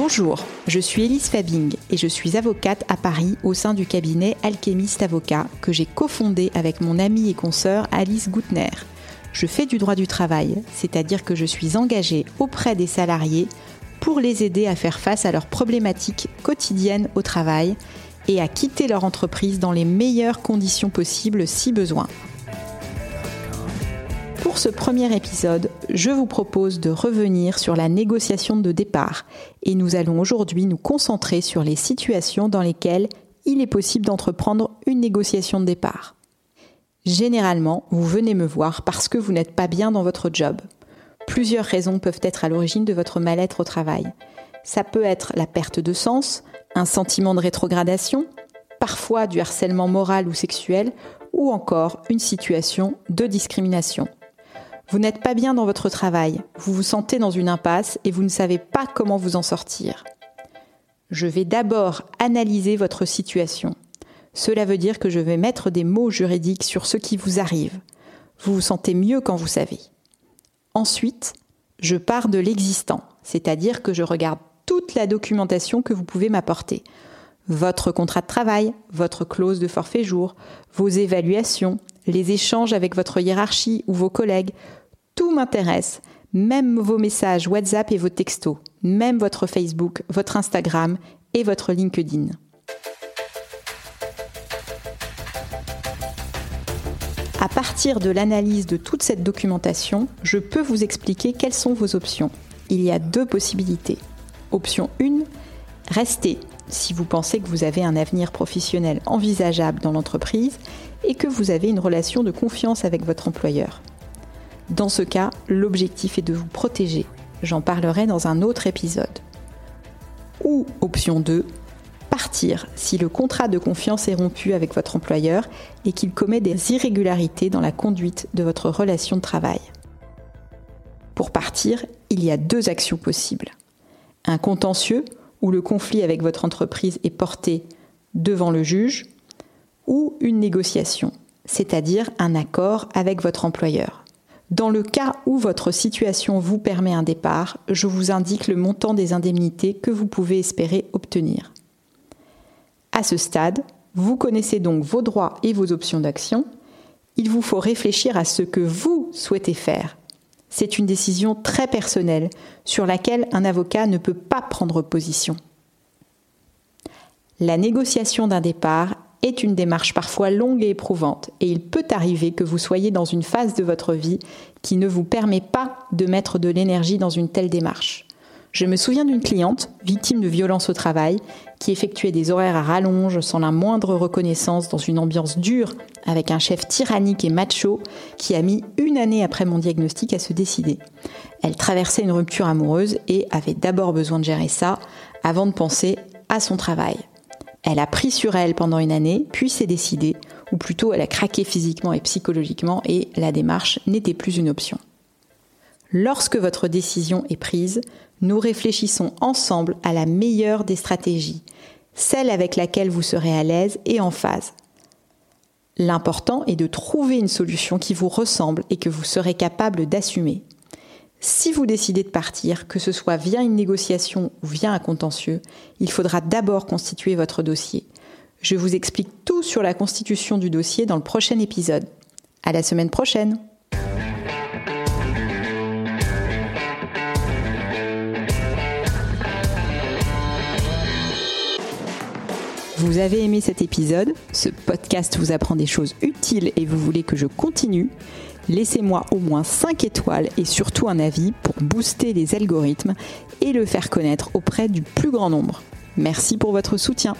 Bonjour, je suis Elise Fabing et je suis avocate à Paris au sein du cabinet Alchemist Avocat que j'ai cofondé avec mon amie et consoeur Alice Goutner. Je fais du droit du travail, c'est-à-dire que je suis engagée auprès des salariés pour les aider à faire face à leurs problématiques quotidiennes au travail et à quitter leur entreprise dans les meilleures conditions possibles si besoin. Pour ce premier épisode, je vous propose de revenir sur la négociation de départ et nous allons aujourd'hui nous concentrer sur les situations dans lesquelles il est possible d'entreprendre une négociation de départ. Généralement, vous venez me voir parce que vous n'êtes pas bien dans votre job. Plusieurs raisons peuvent être à l'origine de votre mal-être au travail. Ça peut être la perte de sens, un sentiment de rétrogradation, parfois du harcèlement moral ou sexuel, ou encore une situation de discrimination. Vous n'êtes pas bien dans votre travail, vous vous sentez dans une impasse et vous ne savez pas comment vous en sortir. Je vais d'abord analyser votre situation. Cela veut dire que je vais mettre des mots juridiques sur ce qui vous arrive. Vous vous sentez mieux quand vous savez. Ensuite, je pars de l'existant, c'est-à-dire que je regarde toute la documentation que vous pouvez m'apporter. Votre contrat de travail, votre clause de forfait jour, vos évaluations, les échanges avec votre hiérarchie ou vos collègues, tout m'intéresse, même vos messages WhatsApp et vos textos, même votre Facebook, votre Instagram et votre LinkedIn. À partir de l'analyse de toute cette documentation, je peux vous expliquer quelles sont vos options. Il y a deux possibilités. Option 1, restez si vous pensez que vous avez un avenir professionnel envisageable dans l'entreprise et que vous avez une relation de confiance avec votre employeur. Dans ce cas, l'objectif est de vous protéger. J'en parlerai dans un autre épisode. Ou option 2, partir si le contrat de confiance est rompu avec votre employeur et qu'il commet des irrégularités dans la conduite de votre relation de travail. Pour partir, il y a deux actions possibles. Un contentieux, où le conflit avec votre entreprise est porté devant le juge, ou une négociation, c'est-à-dire un accord avec votre employeur. Dans le cas où votre situation vous permet un départ, je vous indique le montant des indemnités que vous pouvez espérer obtenir. À ce stade, vous connaissez donc vos droits et vos options d'action. Il vous faut réfléchir à ce que vous souhaitez faire. C'est une décision très personnelle sur laquelle un avocat ne peut pas prendre position. La négociation d'un départ est une démarche parfois longue et éprouvante, et il peut arriver que vous soyez dans une phase de votre vie qui ne vous permet pas de mettre de l'énergie dans une telle démarche. Je me souviens d'une cliente, victime de violences au travail, qui effectuait des horaires à rallonge sans la moindre reconnaissance dans une ambiance dure, avec un chef tyrannique et macho, qui a mis une année après mon diagnostic à se décider. Elle traversait une rupture amoureuse et avait d'abord besoin de gérer ça avant de penser à son travail. Elle a pris sur elle pendant une année, puis s'est décidée, ou plutôt elle a craqué physiquement et psychologiquement et la démarche n'était plus une option. Lorsque votre décision est prise, nous réfléchissons ensemble à la meilleure des stratégies, celle avec laquelle vous serez à l'aise et en phase. L'important est de trouver une solution qui vous ressemble et que vous serez capable d'assumer. Si vous décidez de partir, que ce soit via une négociation ou via un contentieux, il faudra d'abord constituer votre dossier. Je vous explique tout sur la constitution du dossier dans le prochain épisode. À la semaine prochaine! Vous avez aimé cet épisode, ce podcast vous apprend des choses utiles et vous voulez que je continue Laissez-moi au moins 5 étoiles et surtout un avis pour booster les algorithmes et le faire connaître auprès du plus grand nombre. Merci pour votre soutien.